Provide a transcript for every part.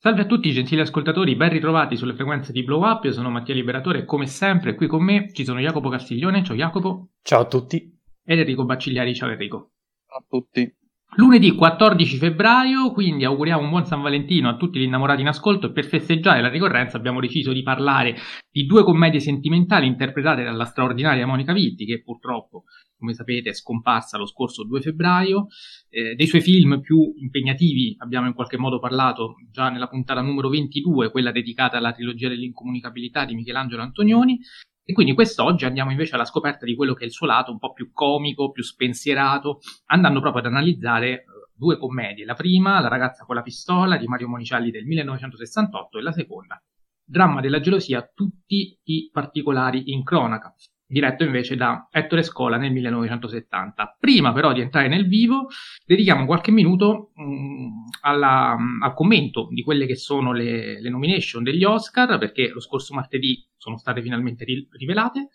Salve a tutti gentili ascoltatori, ben ritrovati sulle frequenze di Blow Up, io sono Mattia Liberatore e come sempre qui con me ci sono Jacopo Castiglione, ciao Jacopo. Ciao a tutti. Ed Enrico Baccigliari, ciao Enrico. Ciao a tutti. Lunedì 14 febbraio, quindi auguriamo un buon San Valentino a tutti gli innamorati in ascolto e per festeggiare la ricorrenza abbiamo deciso di parlare di due commedie sentimentali interpretate dalla straordinaria Monica Vitti che purtroppo come sapete è scomparsa lo scorso 2 febbraio. Eh, dei suoi film più impegnativi abbiamo in qualche modo parlato già nella puntata numero 22, quella dedicata alla trilogia dell'incomunicabilità di Michelangelo Antonioni. E quindi quest'oggi andiamo invece alla scoperta di quello che è il suo lato un po' più comico, più spensierato, andando proprio ad analizzare eh, due commedie. La prima, La ragazza con la pistola di Mario Monicelli del 1968 e la seconda, Dramma della gelosia, tutti i particolari in cronaca, diretto invece da Ettore Scola nel 1970. Prima però di entrare nel vivo, dedichiamo qualche minuto mh, mm, alla, mm, al commento di quelle che sono le, le, nomination degli Oscar, perché lo scorso martedì sono state finalmente ri- rivelate.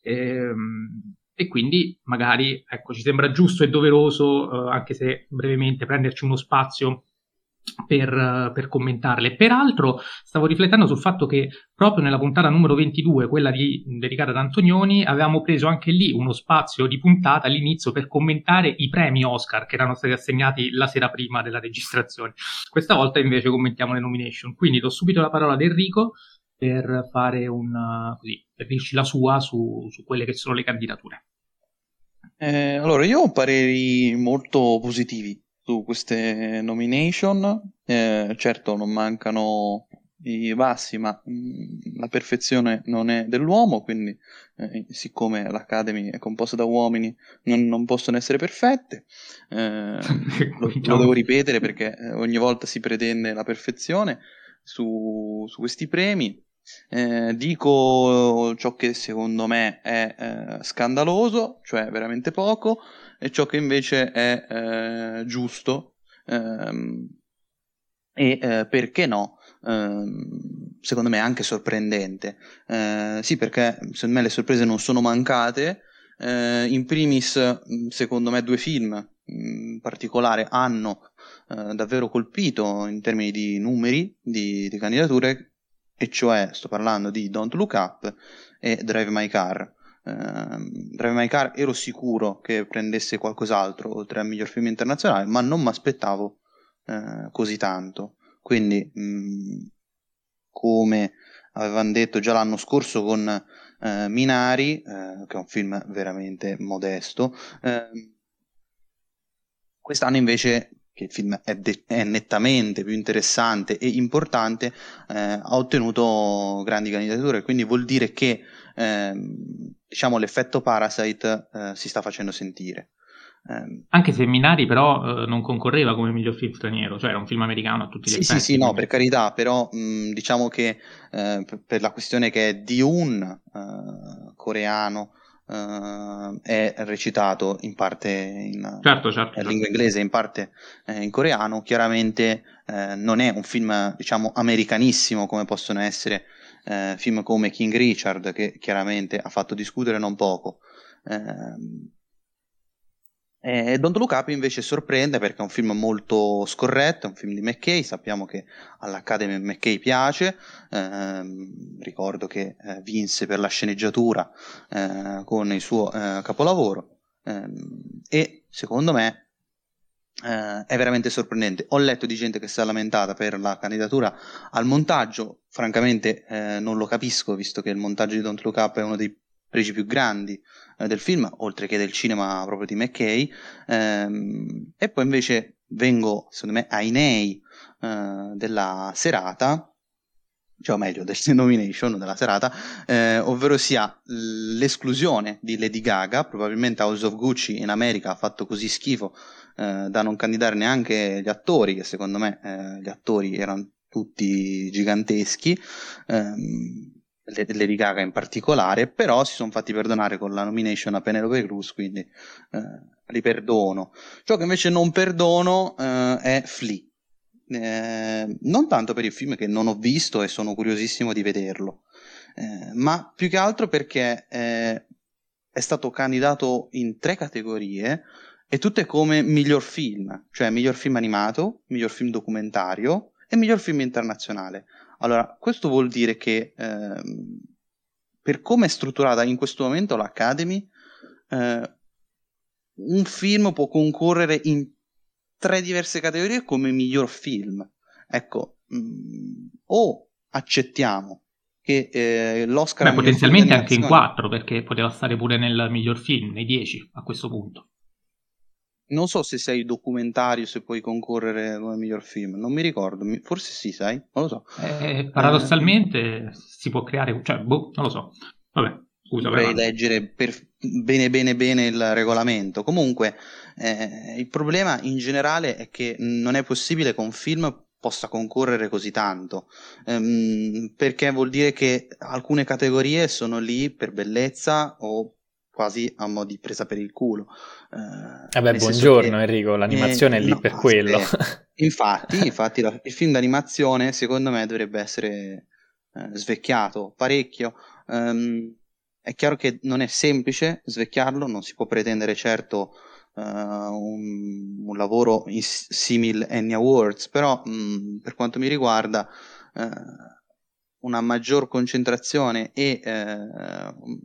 Ehm, e quindi magari ecco, ci sembra giusto e doveroso, eh, anche se brevemente, prenderci uno spazio per, per, commentarle. Peraltro stavo riflettendo sul fatto che proprio nella puntata numero 22, quella di, dedicata ad Antonioni, avevamo preso anche lì uno spazio di puntata all'inizio per commentare i premi Oscar che erano stati assegnati la sera prima della registrazione. Questa volta invece commentiamo le nomination. Quindi do subito la parola ad Enrico per fare un così, per dirci la sua su, su quelle che sono le candidature. Eh, allora, io ho pareri molto positivi su queste nomination. Eh, certo non mancano i bassi, ma mh, mm, la perfezione non è dell'uomo, quindi eh, siccome l'Academy è composta da uomini non, non possono essere perfette. Eh, lo, lo, devo ripetere perché eh, ogni volta si pretende la perfezione su, su questi premi. Eh, dico ciò che secondo me è eh, scandaloso, cioè veramente poco, e ciò che invece è eh, giusto ehm, e eh, perché no, ehm, secondo me anche sorprendente. Eh, sì, perché secondo me le sorprese non sono mancate. In primis, secondo me, due film in particolare hanno davvero colpito in termini di numeri di, di candidature, e cioè sto parlando di Don't Look Up e Drive My Car. Uh, Drive My Car ero sicuro che prendesse qualcos'altro oltre al miglior film internazionale, ma non mi aspettavo uh, così tanto. Quindi, mh, mm, come avevano detto già l'anno scorso con uh, Minari, eh, che è un film veramente modesto, ehm, quest'anno invece che il film è, de- è, nettamente più interessante e importante, eh, ha ottenuto grandi candidature, quindi vuol dire che ehm, diciamo, l'effetto Parasite eh, si sta facendo sentire. Eh, Anche se Minari però eh, non concorreva come miglior film straniero, cioè era un film americano a tutti gli sì, effetti. Sì, sì, no, per carità, però mh, diciamo che eh, per la questione che è di un eh, coreano Uh, è recitato in parte in, certo, certo, in lingua inglese, in parte eh, in coreano. Chiaramente eh, non è un film, diciamo, americanissimo come possono essere eh, film come King Richard, che chiaramente ha fatto discutere non poco. Eh, e Don't Look Up invece sorprende perché è un film molto scorretto, è un film di McKay, sappiamo che all'Academy McKay piace, eh, ricordo che eh, vinse per la sceneggiatura eh, con il suo eh, capolavoro ehm, e secondo me eh, è veramente sorprendente. Ho letto di gente che si è lamentata per la candidatura al montaggio, francamente eh, non lo capisco, visto che il montaggio di Don't Look Up è uno dei pregi più grandi eh, del film, oltre che del cinema proprio di McKay. Ehm, e poi invece vengo, secondo me, ai nei eh, della serata, cioè o meglio del nomination della serata, eh, ovvero sia l'esclusione di Lady Gaga, probabilmente House of Gucci in America ha fatto così schifo eh, da non candidare neanche gli attori, che secondo me eh, gli attori erano tutti giganteschi, ehm, Lady Gaga in particolare, però si sono fatti perdonare con la nomination a Penelope Cruz, quindi eh, li perdono. Ciò che invece non perdono eh, è Flea. Eh, non tanto per il film che non ho visto e sono curiosissimo di vederlo, eh, ma più che altro perché eh, è stato candidato in tre categorie e tutte come miglior film, cioè miglior film animato, miglior film documentario e miglior film internazionale. Allora, questo vuol dire che ehm, per come è strutturata in questo momento l'Academy, eh, un film può concorrere in tre diverse categorie come miglior film. Ecco, mh, mm, o accettiamo che eh, l'Oscar... Beh, potenzialmente anche in quattro, perché poteva stare pure nel miglior film, nei dieci a questo punto. Non so se sei documentario, se puoi concorrere come miglior film, non mi ricordo, forse sì, sai, non lo so. Eh, paradossalmente eh, si può creare, cioè, boh, non lo so. Vabbè, scusa. Dovrei leggere per, bene bene bene il regolamento. Comunque, eh, il problema in generale è che non è possibile che un film possa concorrere così tanto, ehm, perché vuol dire che alcune categorie sono lì per bellezza o quasi a mo' di presa per il culo. Eh, Vabbè, buongiorno che, Enrico, l'animazione eh, è lì no, per quello. infatti, infatti la, il film d'animazione secondo me dovrebbe essere eh, svecchiato parecchio. Um, è chiaro che non è semplice svecchiarlo, non si può pretendere certo uh, un, un, lavoro in simil Annie Awards, però mh, mm, per quanto mi riguarda uh, una maggior concentrazione e uh,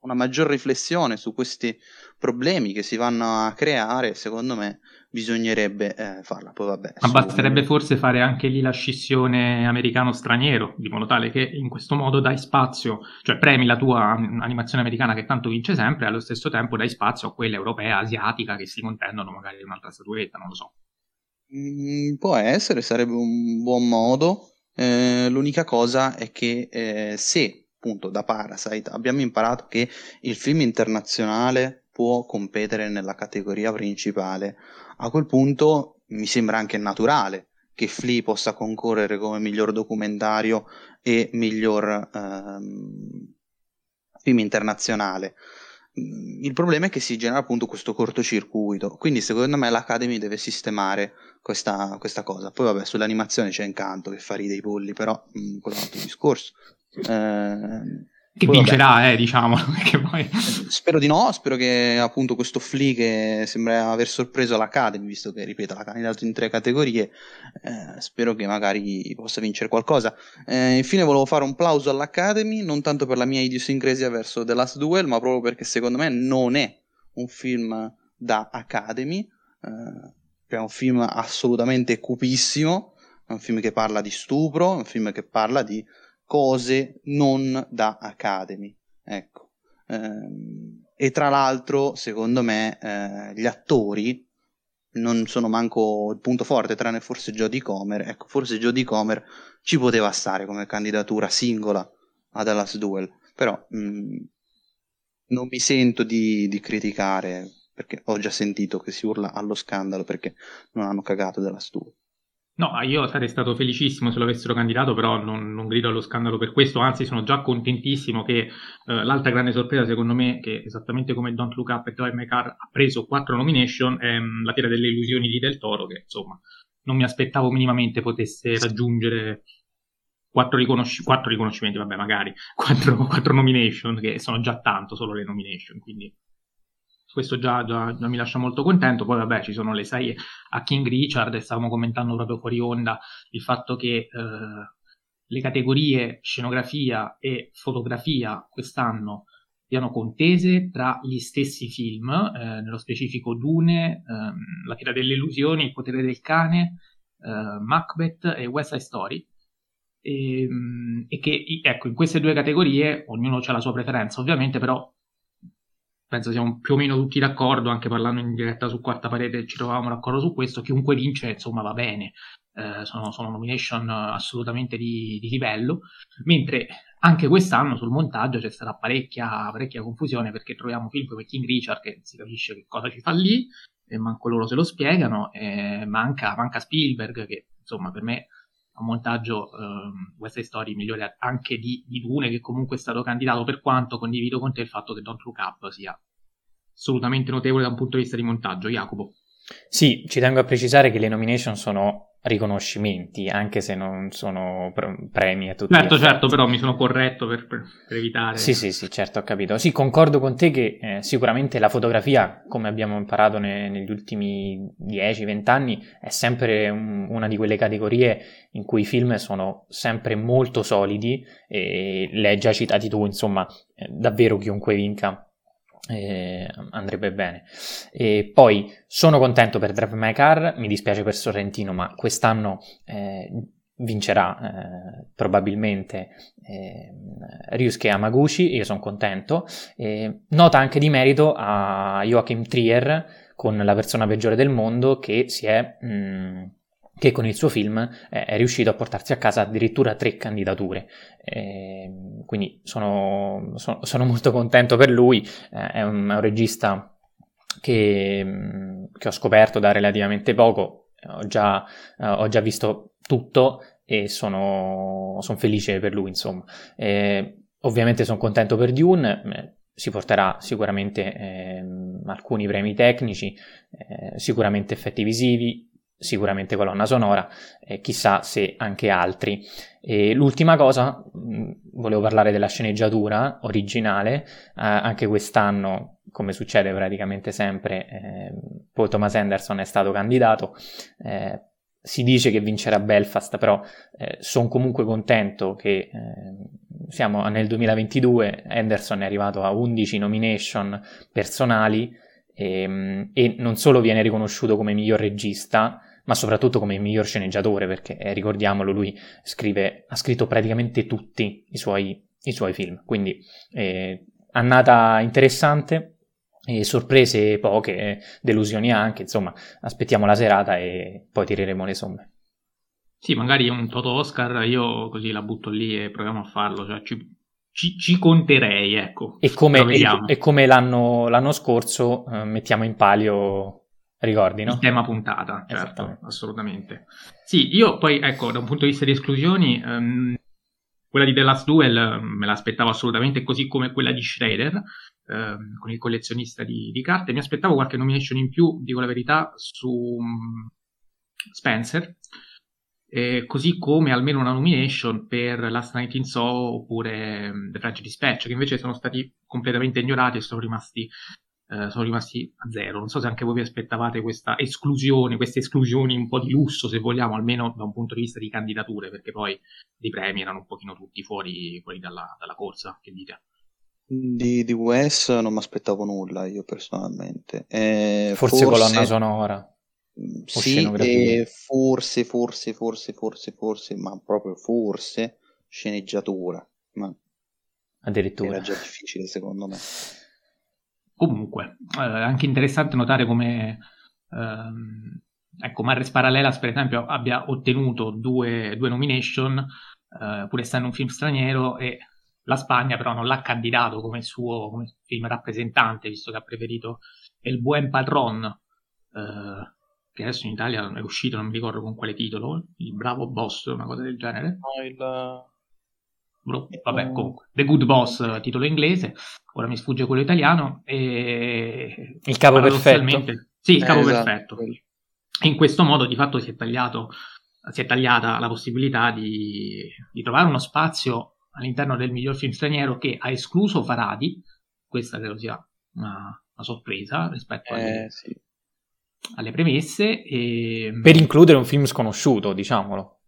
una maggior riflessione su questi problemi che si vanno a creare, secondo me bisognerebbe eh, farla. Poi vabbè. Ma basterebbe forse fare anche lì la scissione americano-straniero, di modo tale che in questo modo dai spazio, cioè premi la tua animazione americana che tanto vince sempre, e allo stesso tempo dai spazio a quella europea, asiatica che si contendono magari un'altra statuetta, non lo so. Mm, può essere, sarebbe un buon modo. Eh, l'unica cosa è che eh, se appunto da Parasite abbiamo imparato che il film internazionale può competere nella categoria principale a quel punto mi sembra anche naturale che Flea possa concorrere come miglior documentario e miglior ehm, film internazionale. Mm, il problema è che si genera appunto questo cortocircuito, quindi secondo me l'Academy deve sistemare questa, questa cosa. Poi vabbè, sull'animazione c'è Incanto che fa ridere i polli, però mh, mm, quello è un altro discorso. Eh, che vincerà, eh, diciamo. Poi... Spero di no, spero che appunto questo Flea che sembra aver sorpreso l'Academy, visto che, ripeto, l'ha candidato in tre categorie, eh, spero che magari possa vincere qualcosa. Eh, infine volevo fare un plauso all'Academy, non tanto per la mia idiosincrasia verso The Last Duel, ma proprio perché secondo me non è un film da Academy, eh, è un film assolutamente cupissimo, è un film che parla di stupro, è un film che parla di cose non da Academy. Ecco. Ehm, e tra l'altro, secondo me, eh, gli attori non sono manco il punto forte, tranne forse Jodie Comer. Ecco, forse Jodie Comer ci poteva stare come candidatura singola a Dallas Duel, però mh, mm, non mi sento di, di criticare perché ho già sentito che si urla allo scandalo perché non hanno cagato Dallas Duel. No, io sarei stato felicissimo se lo avessero candidato, però non, non grido allo scandalo per questo, anzi sono già contentissimo che eh, l'altra grande sorpresa secondo me, che esattamente come Don't Look Up e Drive My Car ha preso quattro nomination, è um, la fiera delle illusioni di Del Toro, che insomma non mi aspettavo minimamente potesse raggiungere quattro, riconosci- quattro riconoscimenti, vabbè magari, quattro, quattro nomination, che sono già tanto solo le nomination, quindi questo già, già, già, mi lascia molto contento. Poi, vabbè, ci sono le sei a King Richard e stavamo commentando proprio fuori onda il fatto che eh, le categorie scenografia e fotografia quest'anno siano contese tra gli stessi film, eh, nello specifico Dune, ehm, La Fiera delle Illusioni, Il potere del cane, eh, Macbeth e West Side Story. E, ehm, e che ecco in queste due categorie ognuno ha la sua preferenza ovviamente però penso siamo più o meno tutti d'accordo, anche parlando in diretta su quarta parete ci trovavamo d'accordo su questo, chiunque vince insomma va bene, eh, sono, sono, nomination assolutamente di, di, livello, mentre anche quest'anno sul montaggio c'è stata parecchia, parecchia confusione perché troviamo film come King Richard che si capisce che cosa ci fa lì, e manco loro se lo spiegano, manca, manca Spielberg che insomma per me montaggio um, West Side Story migliore anche di, di, Dune che comunque è stato candidato per quanto condivido con te il fatto che Don't Look Up sia assolutamente notevole da un punto di vista di montaggio. Jacopo sì, ci tengo a precisare che le nomination sono riconoscimenti, anche se non sono premi a tutti. Certo, certo, però mi sono corretto per, per, per, evitare. Sì, sì, sì, certo, ho capito. Sì, concordo con te che eh, sicuramente la fotografia, come abbiamo imparato ne, negli ultimi 10-20 anni, è sempre un, una di quelle categorie in cui i film sono sempre molto solidi e le hai già citati tu, insomma, eh, davvero chiunque vinca eh, andrebbe bene. E poi sono contento per Drive My Car, mi dispiace per Sorrentino, ma quest'anno eh, vincerà eh, probabilmente eh, Ryusuke Amaguchi, io sono contento. nota anche di merito a Joachim Trier con La persona peggiore del mondo che si è... Mh, mm, che con il suo film eh, è riuscito a portarsi a casa addirittura tre candidature. Eh, quindi sono, sono, sono, molto contento per lui, eh, è, un, è, un, regista che, mm, che, ho scoperto da relativamente poco, ho già, ho già visto tutto e sono, sono, felice per lui, insomma. ovviamente sono contento per Dune, si porterà sicuramente eh, alcuni premi tecnici, eh, sicuramente effetti visivi, sicuramente colonna sonora, eh, chissà se anche altri. E l'ultima cosa, mh, volevo parlare della sceneggiatura originale, eh, anche quest'anno, come succede praticamente sempre, eh, Paul Thomas Anderson è stato candidato. Eh, si dice che vincerà Belfast, però eh, sono comunque contento che eh, siamo nel 2022, Anderson è arrivato a 11 nomination personali e, ehm, e non solo viene riconosciuto come miglior regista, ma soprattutto come miglior sceneggiatore, perché eh, ricordiamolo, lui scrive, ha scritto praticamente tutti i suoi, i suoi film. Quindi eh, annata interessante, e sorprese poche, delusioni anche, insomma, aspettiamo la serata e poi tireremo le somme. Sì, magari un Toto Oscar, io così la butto lì e proviamo a farlo, cioè ci, ci, ci conterei, ecco. E come, e, e come l'anno, l'anno, scorso eh, mettiamo in palio Ricordi, no? Il tema puntata, certo, assolutamente. Sì, io poi, ecco, da un punto di vista di esclusioni, um, quella di The Last Duel um, me l'aspettavo assolutamente, così come quella di Schrader, um, con il collezionista di, di, carte. Mi aspettavo qualche nomination in più, dico la verità, su um, Spencer, eh, così come almeno una nomination per Last Night in Soho oppure The French Dispatch, che invece sono stati completamente ignorati e sono rimasti eh, sono rimasti a zero. Non so se anche voi vi aspettavate questa esclusione, queste esclusioni un po' di lusso, se vogliamo, almeno da un punto di vista di candidature, perché poi dei premi erano un pochino tutti fuori, fuori dalla, dalla, corsa, che dite? Di, di Wes non mi aspettavo nulla io personalmente. Eh, forse, forse colonna sonora. Mm, sì, e forse, forse, forse, forse, forse, ma proprio forse sceneggiatura. Ma addirittura era già difficile secondo me. Comunque, eh, è anche interessante notare come ehm, ecco, Marres Parallelas, per esempio, abbia ottenuto due, due nomination, eh, pur essendo un film straniero, e la Spagna però non l'ha candidato come suo come film rappresentante, visto che ha preferito El Buen Padrón, eh, che adesso in Italia è uscito, non mi ricordo con quale titolo, Il Bravo Boss, una cosa del genere. No, il vabbè, comunque, The Good Boss, titolo inglese, ora mi sfugge quello italiano. E il capo perfetto. Sì, il capo eh, esatto. perfetto. In questo modo di fatto si è, tagliato, si è tagliata la possibilità di, di, trovare uno spazio all'interno del miglior film straniero che ha escluso Faradi, questa credo sia una, una sorpresa rispetto eh, alle, sì. alle, premesse. E... Per includere un film sconosciuto, diciamolo.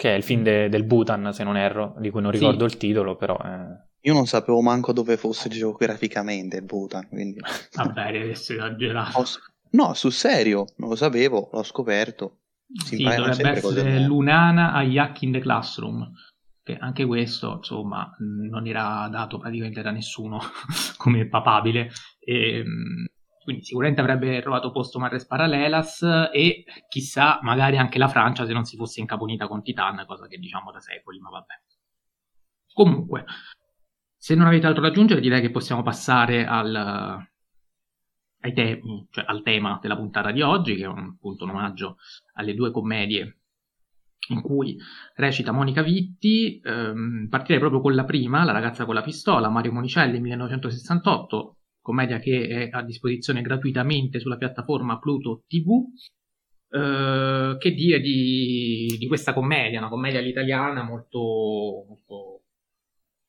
Che è il film de- del Bhutan, se non erro, di cui non ricordo sì. il titolo, però... È... Io non sapevo manco dove fosse geograficamente il Bhutan, quindi... Vabbè, deve essere esagerato. No, sul serio, non lo sapevo, l'ho scoperto. Si sì, dovrebbe essere Lunana a Yak in the Classroom, che anche questo, insomma, non era dato praticamente da nessuno come papabile. E, ehm, quindi sicuramente avrebbe trovato posto Marres Paralelas e chissà magari anche la Francia se non si fosse incaponita con Titan, cosa che diciamo da secoli, ma vabbè. Comunque, se non avete altro da aggiungere direi che possiamo passare al, temi, cioè al tema della puntata di oggi, che è un, appunto un omaggio alle due commedie in cui recita Monica Vitti. Ehm, partirei proprio con la prima, La ragazza con la pistola, Mario Monicelli 1968, commedia che è a disposizione gratuitamente sulla piattaforma Pluto TV. Uh, che dire di, di, questa commedia, una commedia all'italiana molto, molto,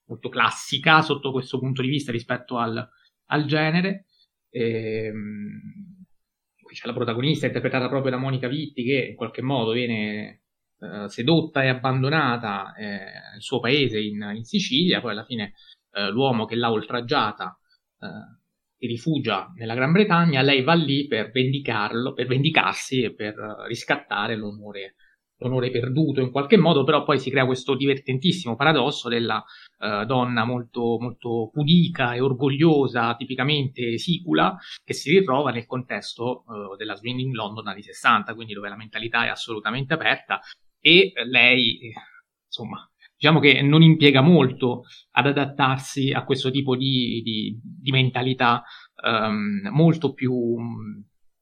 molto, classica sotto questo punto di vista rispetto al, al genere. E, um, qui c'è la protagonista interpretata proprio da Monica Vitti che in qualche modo viene uh, sedotta e abbandonata eh, nel suo paese in, in, Sicilia, poi alla fine uh, l'uomo che l'ha oltraggiata si rifugia nella Gran Bretagna, lei va lì per vendicarlo, per vendicarsi e per riscattare l'onore, l'onore perduto in qualche modo, però poi si crea questo divertentissimo paradosso della uh, donna molto, molto pudica e orgogliosa, tipicamente sicula, che si ritrova nel contesto uh, della Swinging London anni 60, quindi dove la mentalità è assolutamente aperta e lei, insomma, diciamo che non impiega molto ad adattarsi a questo tipo di, di, di mentalità um, molto più,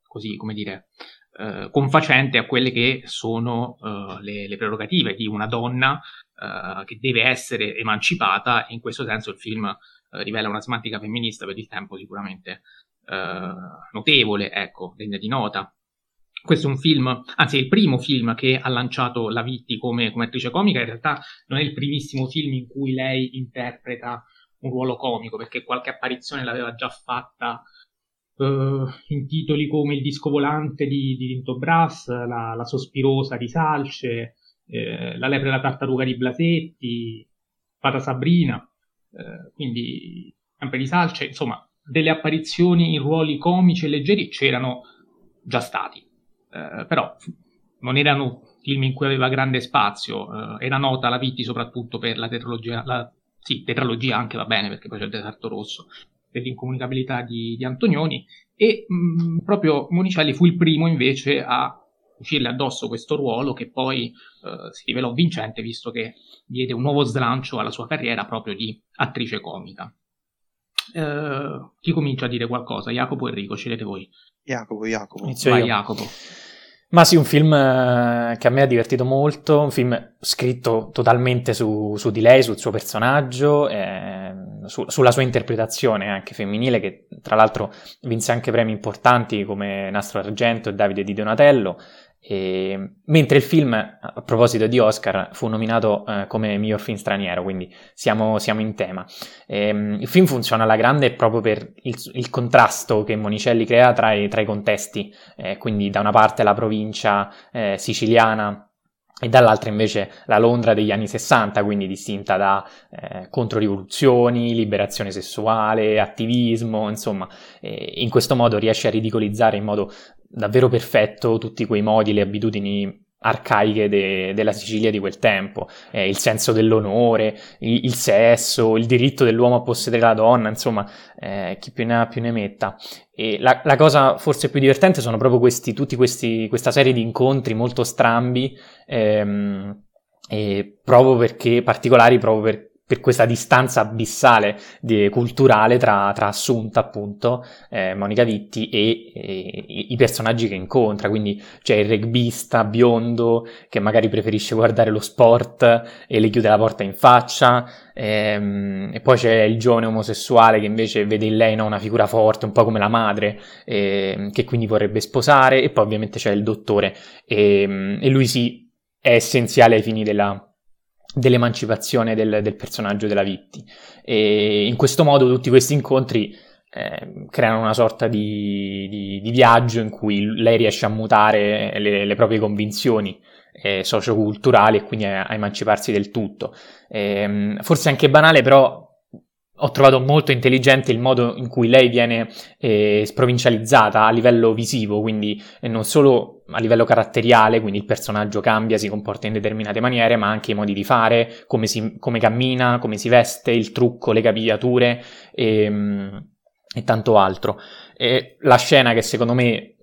così come dire, uh, confacente a quelle che sono uh, le, le, prerogative di una donna uh, che deve essere emancipata e in questo senso il film rivela una semantica femminista per il tempo sicuramente notevole, ecco, degna di nota. Questo è un film, anzi è il primo film che ha lanciato la Vitti come, come, attrice comica, in realtà non è il primissimo film in cui lei interpreta un ruolo comico, perché qualche apparizione l'aveva già fatta uh, in titoli come Il disco volante di, di Tinto Brass, la, la, sospirosa di Salce, eh, La lepre e la tartaruga di Blasetti, Fata Sabrina, eh, quindi sempre di Salce, insomma, delle apparizioni in ruoli comici e leggeri c'erano già stati eh, però non erano film in cui aveva grande spazio, eh, era nota la Vitti soprattutto per la tetralogia, la, sì, tetralogia anche va bene perché poi c'è il Deserto Rosso, per l'incomunicabilità di, di Antonioni e mh, mm, proprio Monicelli fu il primo invece a uscirle addosso questo ruolo che poi eh, si rivelò vincente visto che diede un nuovo slancio alla sua carriera proprio di attrice comica. Eh, chi comincia a dire qualcosa? Jacopo Enrico, scegliete voi. Jacopo, Jacopo. Inizio Vai, io. Jacopo. Ma sì, un film eh, che a me ha divertito molto, un film scritto totalmente su, su di lei, sul suo personaggio, eh, su, sulla sua interpretazione anche femminile, che tra l'altro vinse anche premi importanti come Nastro Argento e Davide di Donatello, e, mentre il film, a proposito di Oscar, fu nominato eh, come miglior film straniero, quindi siamo, siamo in tema. E, ehm, il film funziona alla grande proprio per il, il contrasto che Monicelli crea tra i, tra i contesti, eh, quindi da una parte la provincia eh, siciliana e dall'altra invece la Londra degli anni 60, quindi distinta da eh, controrivoluzioni, liberazione sessuale, attivismo, insomma, eh, in questo modo riesce a ridicolizzare in modo davvero perfetto tutti quei modi, le abitudini arcaiche de- della Sicilia di quel tempo, eh, il senso dell'onore, il-, il, sesso, il diritto dell'uomo a possedere la donna, insomma, eh, chi più ne ha più ne metta. La, la cosa forse più divertente sono proprio questi, tutti questi, questa serie di incontri molto strambi, ehm, proprio perché particolari, proprio per, per questa distanza abissale di, culturale tra, tra, Assunta, appunto, eh, Monica Vitti e, e, i personaggi che incontra. Quindi c'è il rugbista biondo che magari preferisce guardare lo sport e le chiude la porta in faccia, ehm, e poi c'è il giovane omosessuale che invece vede in lei no, una figura forte, un po' come la madre, eh, che quindi vorrebbe sposare, e poi ovviamente c'è il dottore, e, e lui sì è essenziale ai fini della dell'emancipazione del, del, personaggio della Vitti. E in questo modo tutti questi incontri eh, creano una sorta di, di, di, viaggio in cui lei riesce a mutare le, le proprie convinzioni eh, socioculturali e quindi a, a, emanciparsi del tutto. Eh, forse anche banale, però ho trovato molto intelligente il modo in cui lei viene eh, sprovincializzata a livello visivo, quindi eh, non solo a livello caratteriale, quindi il personaggio cambia, si comporta in determinate maniere, ma anche i modi di fare, come, si, come cammina, come si veste, il trucco, le capigliature e, ehm, e tanto altro. E la scena che secondo me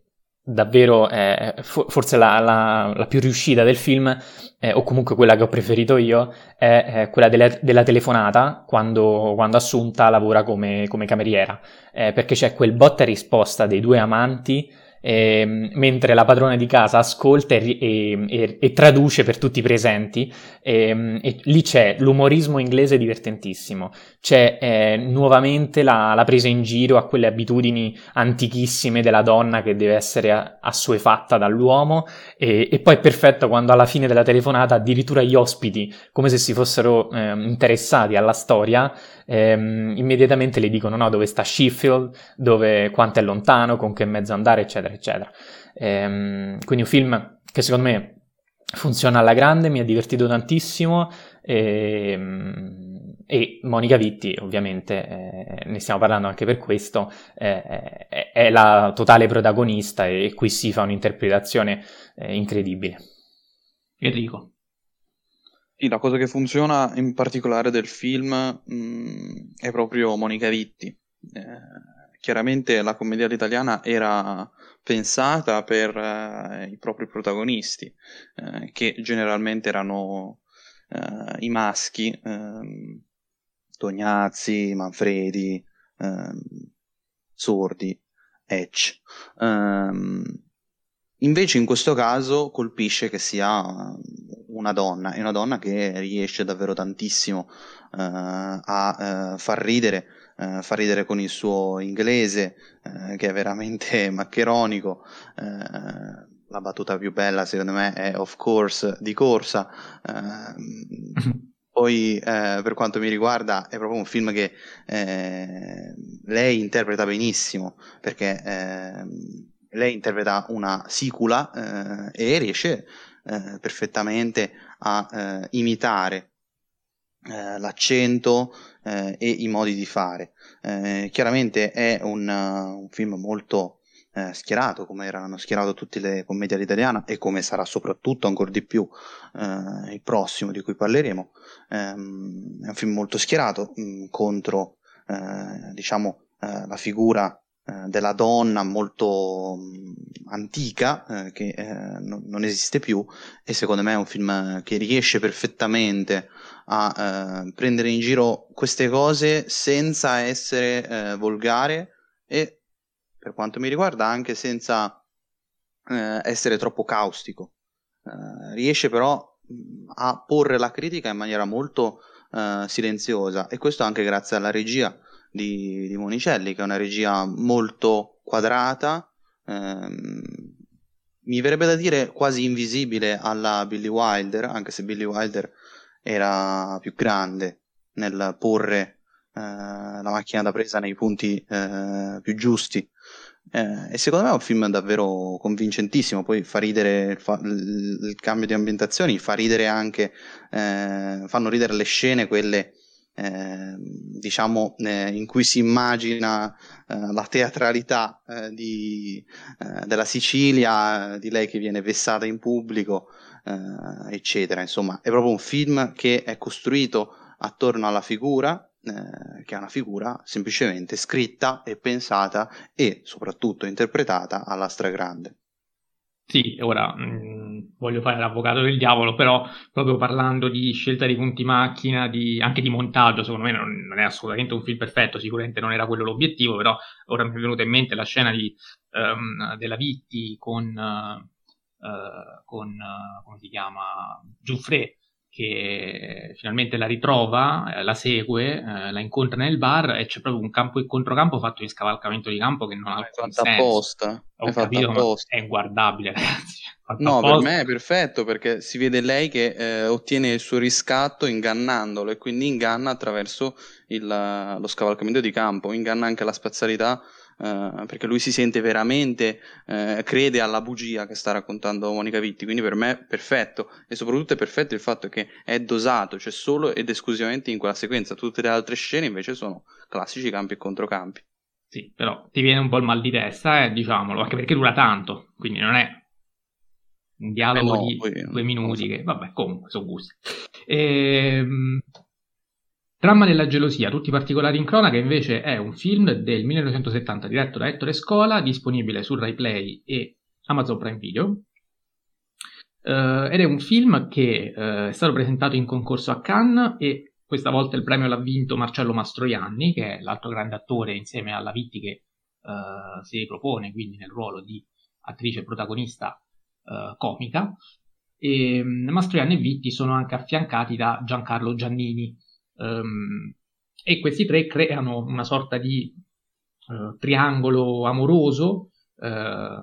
davvero è forse la, la, la, più riuscita del film, eh, o comunque quella che ho preferito io, è, è quella delle, della telefonata quando, quando, Assunta lavora come, come cameriera, eh, perché c'è quel botta risposta dei due amanti eh, mentre la padrona di casa ascolta e, e, e traduce per tutti i presenti. Ehm, e, lì c'è l'umorismo inglese divertentissimo, c'è eh, nuovamente la, la, presa in giro a quelle abitudini antichissime della donna che deve essere assuefatta dall'uomo e, poi è perfetto quando alla fine della telefonata addirittura gli ospiti, come se si fossero eh, interessati alla storia, ehm, immediatamente le dicono no, dove sta Sheffield, dove, quanto è lontano, con che mezzo andare, eccetera, eccetera. Ehm, quindi un film che secondo me funziona alla grande, mi ha divertito tantissimo e, ehm, e Monica Vitti ovviamente, eh, ne stiamo parlando anche per questo, eh, è la totale protagonista e qui si fa un'interpretazione eh, incredibile. Enrico. La cosa che funziona in particolare del film mh, mm, è proprio Monica Vitti. Eh, chiaramente la commedia italiana era pensata per eh, i propri protagonisti, eh, che generalmente erano eh, i maschi, ehm, Tognazzi, Manfredi, ehm, Sordi, Etch. Um, invece in questo caso colpisce che sia una donna, è una donna che riesce davvero tantissimo uh, a uh, far ridere, uh, far ridere con il suo inglese, che è veramente maccheronico. la battuta più bella, secondo me, è of course di corsa. Poi, eh, per quanto mi riguarda, è proprio un film che eh, lei interpreta benissimo, perché eh, lei interpreta una sicula e riesce eh, perfettamente a eh, imitare eh, l'accento eh, e i modi di fare. Eh, chiaramente è un, uh, un film molto eh, schierato, come erano schierato tutte le commedie all'italiana e come sarà soprattutto ancora di più il prossimo di cui parleremo. Ehm, è un film molto schierato mh, mm, contro diciamo, la figura eh, della donna molto mm, antica eh, che eh, non, non, esiste più e secondo me è un film che riesce perfettamente a eh, prendere in giro queste cose senza essere eh, volgare e per quanto mi riguarda anche senza essere troppo caustico. Riesce però mm, a porre la critica in maniera molto silenziosa e questo anche grazie alla regia di, di Monicelli, che è una regia molto quadrata, ehm, mi verrebbe da dire quasi invisibile alla Billy Wilder, anche se Billy Wilder era più grande nel porre eh, la macchina da presa nei punti eh, più giusti. Eh, e secondo me è un film davvero convincentissimo. Poi fa ridere fa, il, cambio di ambientazioni, fa ridere anche, eh, fanno ridere le scene, quelle eh, diciamo eh, in cui si immagina eh, la teatralità eh, di, eh, della Sicilia, di lei che viene vessata in pubblico, eh, eccetera. Insomma, è proprio un film che è costruito attorno alla figura, che è una figura semplicemente scritta e pensata e soprattutto interpretata alla stragrande. Sì, ora mh, mm, voglio fare l'avvocato del diavolo, però proprio parlando di scelta di punti macchina, di, anche di montaggio, secondo me non, non, è assolutamente un film perfetto, sicuramente non era quello l'obiettivo, però ora mi è venuta in mente la scena di, um, della Vitti con, uh, con uh, come si chiama, Giuffre, che finalmente la ritrova, eh, la segue, eh, la incontra nel bar e c'è proprio un campo e controcampo fatto in scavalcamento di campo che non ha alcun senso. apposta. Ho è capito, apposta. è inguardabile, ragazzi. No, apposta. per me è perfetto perché si vede lei che eh, ottiene il suo riscatto ingannandolo e quindi inganna attraverso il, lo scavalcamento di campo, inganna anche la spazialità Uh, perché lui si sente veramente, uh, crede alla bugia che sta raccontando Monica Vitti, quindi per me è perfetto e soprattutto è perfetto il fatto che è dosato, cioè solo ed esclusivamente in quella sequenza, tutte le altre scene invece sono classici campi e controcampi. Sì, però ti viene un po' il mal di testa, eh, diciamolo, anche perché dura tanto, quindi non è un dialogo eh no, di poi, due minuti, che vabbè, comunque sono gusti. Ehm... Dramma della gelosia, tutti i particolari in cronaca, invece è un film del 1970 diretto da Ettore Scola, disponibile su Rai Play e Amazon Prime Video. Uh, ed è un film che uh, è stato presentato in concorso a Cannes e questa volta il premio l'ha vinto Marcello Mastroianni, che è l'altro grande attore insieme alla Vitti che uh, si propone quindi nel ruolo di attrice protagonista comica. E mm, Mastroianni e Vitti sono anche affiancati da Giancarlo Giannini. Um, e questi tre creano una sorta di uh, triangolo amoroso. Uh,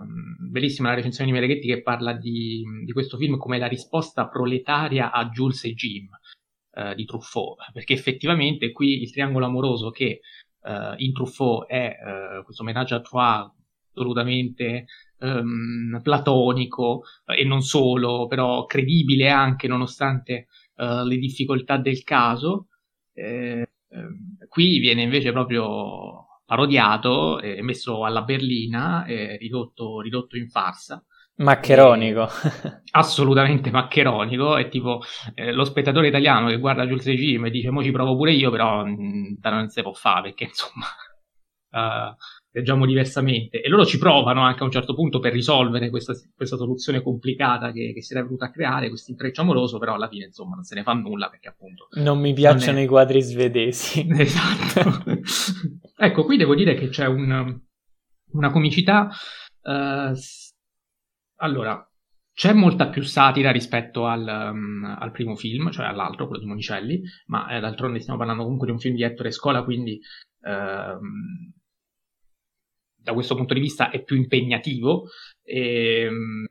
bellissima la recensione di Mereghetti che parla di, di, questo film come la risposta proletaria a Jules e Jim uh, di Truffaut, perché effettivamente qui il triangolo amoroso che uh, in Truffaut è questo omaggio a Trois assolutamente um, platonico eh, e non solo, però credibile anche nonostante le difficoltà del caso. Eh, eh, qui viene invece proprio parodiato e messo alla berlina e ridotto, ridotto in farsa. Maccheronico. assolutamente maccheronico. È tipo eh, lo spettatore italiano che guarda Jules Regime e dice: Mo ci provo pure io, però mh, mm, non si può fare perché insomma. Uh, leggiamo diversamente e loro ci provano anche a un certo punto per risolvere questa, questa soluzione complicata che, che, si era venuta a creare, questo intreccio amoroso, però alla fine insomma non se ne fa nulla perché appunto... Non mi piacciono è... i quadri svedesi. Esatto. ecco, qui devo dire che c'è un, una comicità... Uh, allora, c'è molta più satira rispetto al, um, al, primo film, cioè all'altro, quello di Monicelli, ma eh, d'altronde stiamo parlando comunque di un film di Ettore Scola, quindi... Uh, da questo punto di vista è più impegnativo. E, ehm,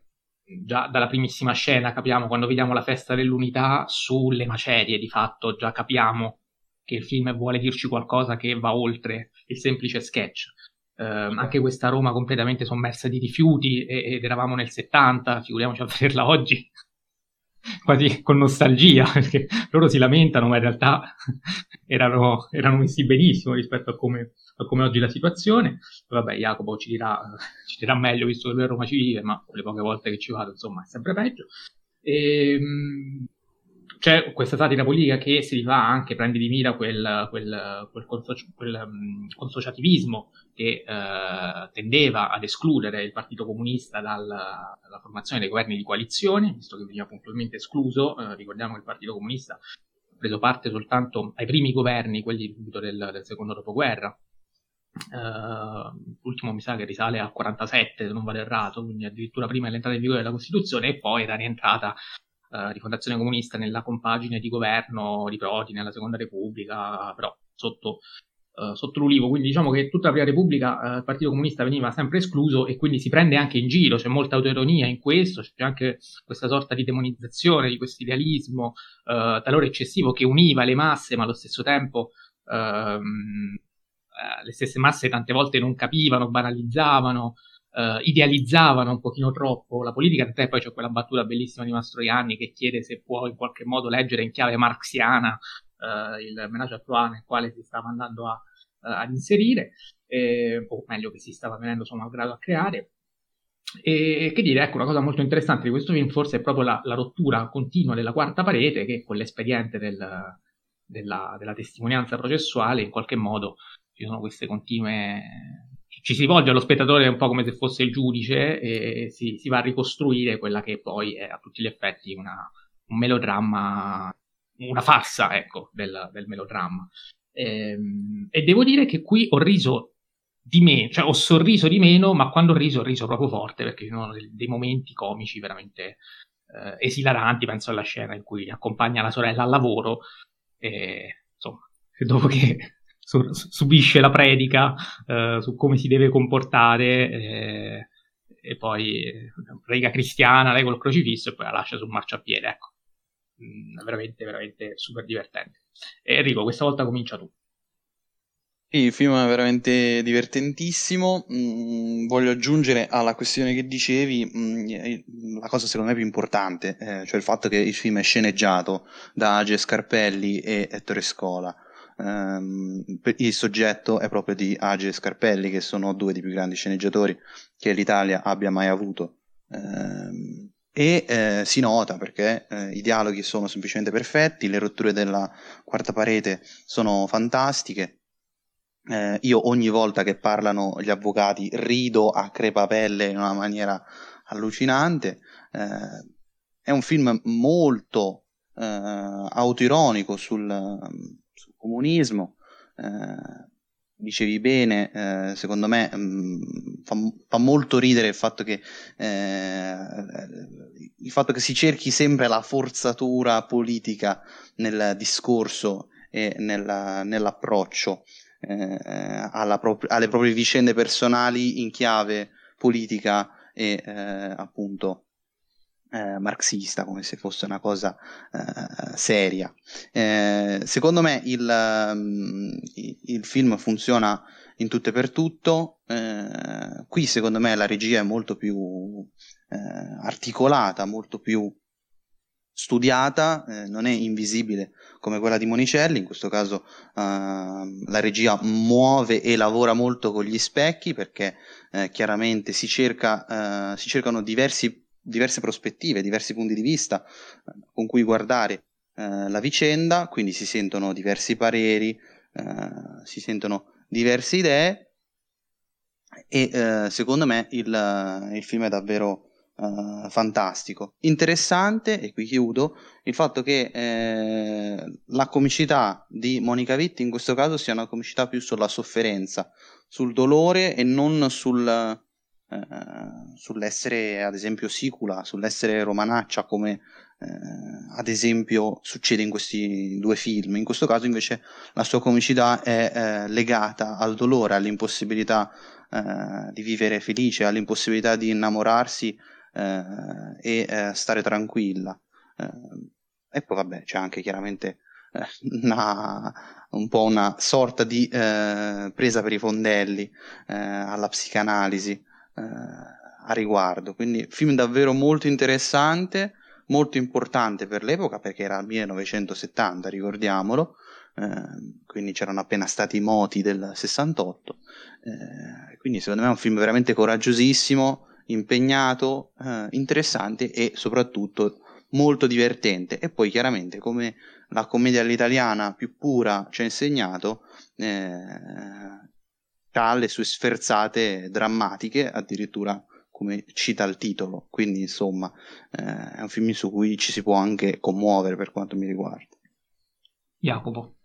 già dalla primissima scena capiamo, quando vediamo la festa dell'unità, sulle macerie di fatto già capiamo che il film vuole dirci qualcosa che va oltre il semplice sketch. Eh, anche questa Roma completamente sommersa di rifiuti ed eravamo nel 70, figuriamoci a vederla oggi quasi con nostalgia, perché loro si lamentano, ma in realtà erano, erano messi benissimo rispetto a come come oggi la situazione. Vabbè, Jacopo ci dirà, ci dirà meglio visto che lui a Roma ci vive, ma le poche volte che ci vado, insomma, è sempre peggio. E, ehm, c'è questa satira politica che si rifà anche, prende di mira quel, quel, quel, consoci- quel um, consociativismo che uh, tendeva ad escludere il Partito Comunista dalla, dalla, formazione dei governi di coalizione, visto che veniva puntualmente escluso. Uh, ricordiamo che il Partito Comunista ha preso parte soltanto ai primi governi, quelli del, del secondo dopoguerra, Uh, l'ultimo mi sa che risale al 47 se non vado errato, quindi addirittura prima dell'entrata in vigore della Costituzione e poi era rientrata uh, Rifondazione Comunista nella compagine di governo di Prodi nella Seconda Repubblica, però sotto, uh, sotto l'ulivo, quindi diciamo che tutta la Prima Repubblica il Partito Comunista veniva sempre escluso e quindi si prende anche in giro, c'è molta autoironia in questo, c'è anche questa sorta di demonizzazione di questo idealismo talora eccessivo che univa le masse ma allo stesso tempo ehm, eh, le stesse masse tante volte non capivano, banalizzavano, uh, idealizzavano un pochino troppo la politica, tant'è poi c'è quella battuta bellissima di Mastroianni che chiede se può in qualche modo leggere in chiave marxiana uh, il menage a trois nel quale si stava andando a, ad inserire, eh, o meglio che si stava venendo suo malgrado a creare. E che dire, ecco, una cosa molto interessante di questo film forse è proprio la, la rottura continua della quarta parete che con l'espediente del, della, della, testimonianza processuale in qualche modo ci sono queste continue ci si rivolge allo spettatore un po' come se fosse il giudice e si, si va a ricostruire quella che poi è a tutti gli effetti una, un melodramma, una farsa, ecco, del, del melodramma. E, ehm, e, devo dire che qui ho riso di meno, cioè ho sorriso di meno, ma quando ho riso ho riso proprio forte perché ci sono dei, dei momenti comici veramente eh, esilaranti, penso alla scena in cui accompagna la sorella al lavoro e insomma, dopo che subisce la predica eh, su come si deve comportare eh, e poi eh, predica cristiana, lei col crocifisso e poi la lascia sul marciapiede, ecco. Mm, veramente, veramente super divertente. E Enrico, questa volta comincia tu. il film è veramente divertentissimo. Mm, voglio aggiungere alla questione che dicevi mm, la cosa secondo me più importante, eh, cioè il fatto che il film è sceneggiato da Age Scarpelli e Ettore Scola ehm, il soggetto è proprio di Age e Scarpelli, che sono due dei più grandi sceneggiatori che l'Italia abbia mai avuto. Ehm, e eh, si nota perché eh, i dialoghi sono semplicemente perfetti, le rotture della quarta parete sono fantastiche. Eh, io ogni volta che parlano gli avvocati rido a crepapelle in una maniera allucinante. Eh, è un film molto eh, autoironico sul, sul comunismo, eh, dicevi bene, eh, secondo me mh, mm, fa, fa, molto ridere il fatto, che, eh, il fatto che si cerchi sempre la forzatura politica nel discorso e nella, nell'approccio eh, pro- alle proprie vicende personali in chiave politica e eh, appunto eh, marxista, come se fosse una cosa eh, seria. Eh, secondo me il, um, il, film funziona in tutto e per tutto. Eh, qui, secondo me, la regia è molto più eh, articolata, molto più studiata, eh, non è invisibile come quella di Monicelli, in questo caso uh, la regia muove e lavora molto con gli specchi perché chiaramente si, cerca, si cercano diversi diverse prospettive, diversi punti di vista eh, con cui guardare eh, la vicenda, quindi si sentono diversi pareri, eh, si sentono diverse idee e eh, secondo me il, il, film è davvero eh, fantastico. Interessante, e qui chiudo, il fatto che eh, la comicità di Monica Vitti in questo caso sia una comicità più sulla sofferenza, sul dolore e non sul eh, sull'essere ad esempio sicula, sull'essere romanaccia come eh, ad esempio succede in questi due film. In questo caso invece la sua comicità è eh, legata al dolore, all'impossibilità eh, di vivere felice, all'impossibilità di innamorarsi eh, e stare tranquilla. e poi vabbè c'è anche chiaramente una, un po' una sorta di presa per i fondelli alla psicanalisi eh, a riguardo. Quindi film davvero molto interessante, molto importante per l'epoca perché era il 1970, ricordiamolo, eh, quindi c'erano appena stati i moti del 68. Eh, quindi secondo me è un film veramente coraggiosissimo, impegnato, eh, interessante e soprattutto molto divertente. E poi chiaramente come la commedia all'italiana più pura ci ha insegnato, eh, ha le sue sferzate drammatiche, addirittura come cita il titolo, quindi insomma eh, è un film su cui ci si può anche commuovere per quanto mi riguarda. Jacopo.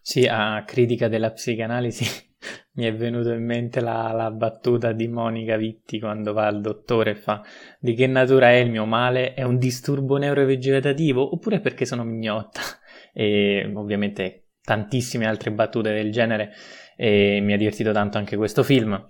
Sì, a critica della psicanalisi mi è venuto in mente la, la, battuta di Monica Vitti quando va al dottore e fa di che natura è il mio male? È un disturbo neurovegetativo oppure perché sono mignotta? E ovviamente tantissime altre battute del genere e mi ha divertito tanto anche questo film.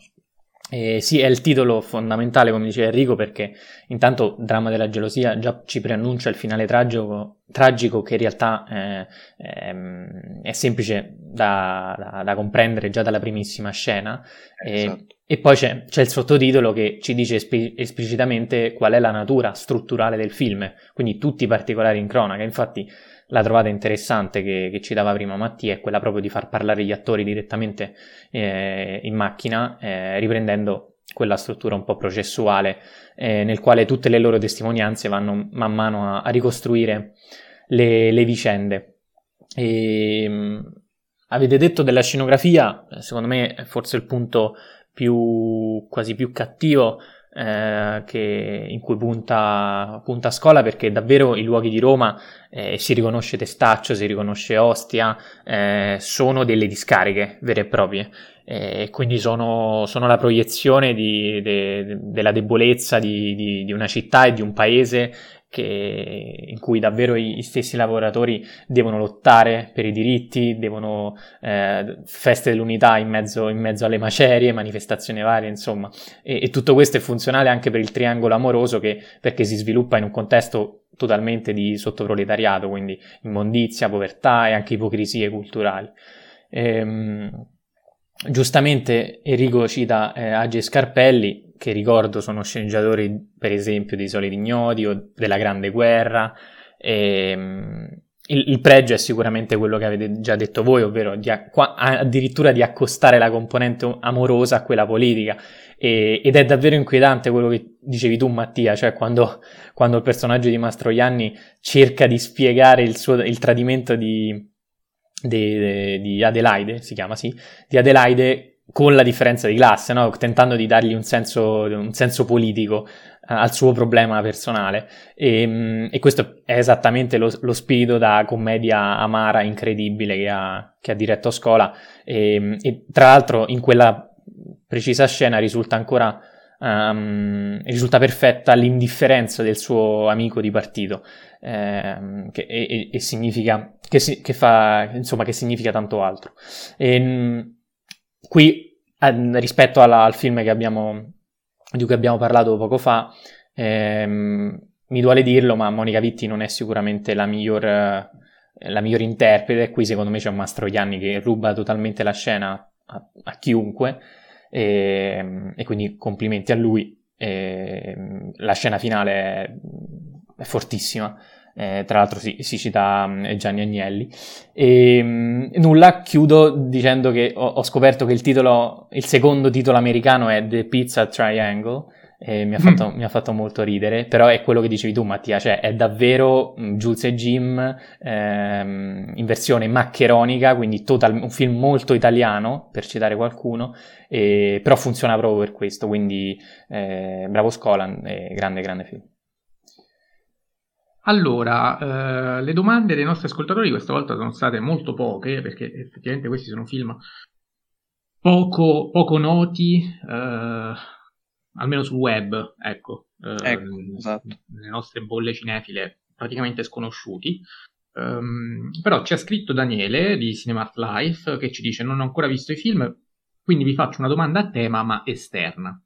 E sì, è il titolo fondamentale, come diceva Enrico, perché intanto Dramma della gelosia già ci preannuncia il finale tragico, tragico che in realtà eh, è, ehm, è semplice da, da, da, comprendere già dalla primissima scena. Esatto. E, e, poi c'è, c'è, il sottotitolo che ci dice esp- esplicitamente qual è la natura strutturale del film, quindi tutti i particolari in cronaca. Infatti la trovata interessante che, che, ci dava prima Mattia è quella proprio di far parlare gli attori direttamente eh, in macchina, eh, riprendendo quella struttura un po' processuale eh, nel quale tutte le loro testimonianze vanno man mano a, a ricostruire le, le vicende. E, mh, avete detto della scenografia, secondo me è forse il punto più, quasi più cattivo eh, che, in cui punta, punta Scola perché davvero i luoghi di Roma eh, si riconosce Testaccio, si riconosce Ostia, eh, sono delle discariche vere e proprie. E quindi sono, sono la proiezione di, de, della debolezza di, di, di, una città e di un paese che, in cui davvero i, stessi lavoratori devono lottare per i diritti, devono eh, feste dell'unità in mezzo, in mezzo, alle macerie, manifestazioni varie, insomma. E, e, tutto questo è funzionale anche per il triangolo amoroso che, perché si sviluppa in un contesto totalmente di sottoproletariato, quindi immondizia, povertà e anche ipocrisie culturali. Ehm, giustamente Enrico cita eh, Agi Scarpelli, che ricordo sono sceneggiatori per esempio di Soliti Ignoti o della Grande Guerra. E, ehm, il, il, pregio è sicuramente quello che avete già detto voi, ovvero di, addirittura di accostare la componente amorosa a quella politica. E, ed è davvero inquietante quello che dicevi tu, Mattia, cioè quando, quando il personaggio di Mastroianni cerca di spiegare il, suo, il tradimento di, di, di Adelaide, si chiama sì, di Adelaide con la differenza di classe, no? tentando di dargli un senso, un senso politico al suo problema personale. E, mm, e, questo è esattamente lo, lo, spirito da commedia amara incredibile che ha, che ha diretto a scuola. E, e, tra l'altro in quella precisa scena risulta ancora um, risulta perfetta l'indifferenza del suo amico di partito. Eh, che, e, e, significa che, si, che, fa insomma che significa tanto altro. E, qui rispetto alla, al film abbiamo di cui abbiamo parlato poco fa, ehm, mi duole dirlo, ma Monica Vitti non è sicuramente la miglior, la miglior interprete. Qui secondo me c'è un Mastroianni che ruba totalmente la scena a, a chiunque, e, ehm, e, quindi complimenti a lui. E, ehm, la scena finale è, è fortissima. Eh, tra l'altro si, si cita um, Gianni Agnelli. E um, nulla, chiudo dicendo che ho, ho, scoperto che il titolo, il secondo titolo americano è The Pizza Triangle. E mi ha, fatto, mm. mi ha fatto molto ridere, però è quello che dicevi tu, Mattia, cioè è davvero um, Jules e Jim ehm, in versione maccheronica, quindi total, un film molto italiano, per citare qualcuno, e, però funziona proprio per questo, quindi eh, bravo Scolan, grande, grande film. Allora, eh, le domande dei nostri ascoltatori questa volta sono state molto poche, perché effettivamente questi sono film poco, poco noti, eh, almeno sul web, ecco, eh, ecco esatto. nelle nostre bolle cinefile praticamente sconosciuti. Um, però ci ha scritto Daniele di Cinemart Life che ci dice non ho ancora visto i film, quindi vi faccio una domanda a tema ma esterna.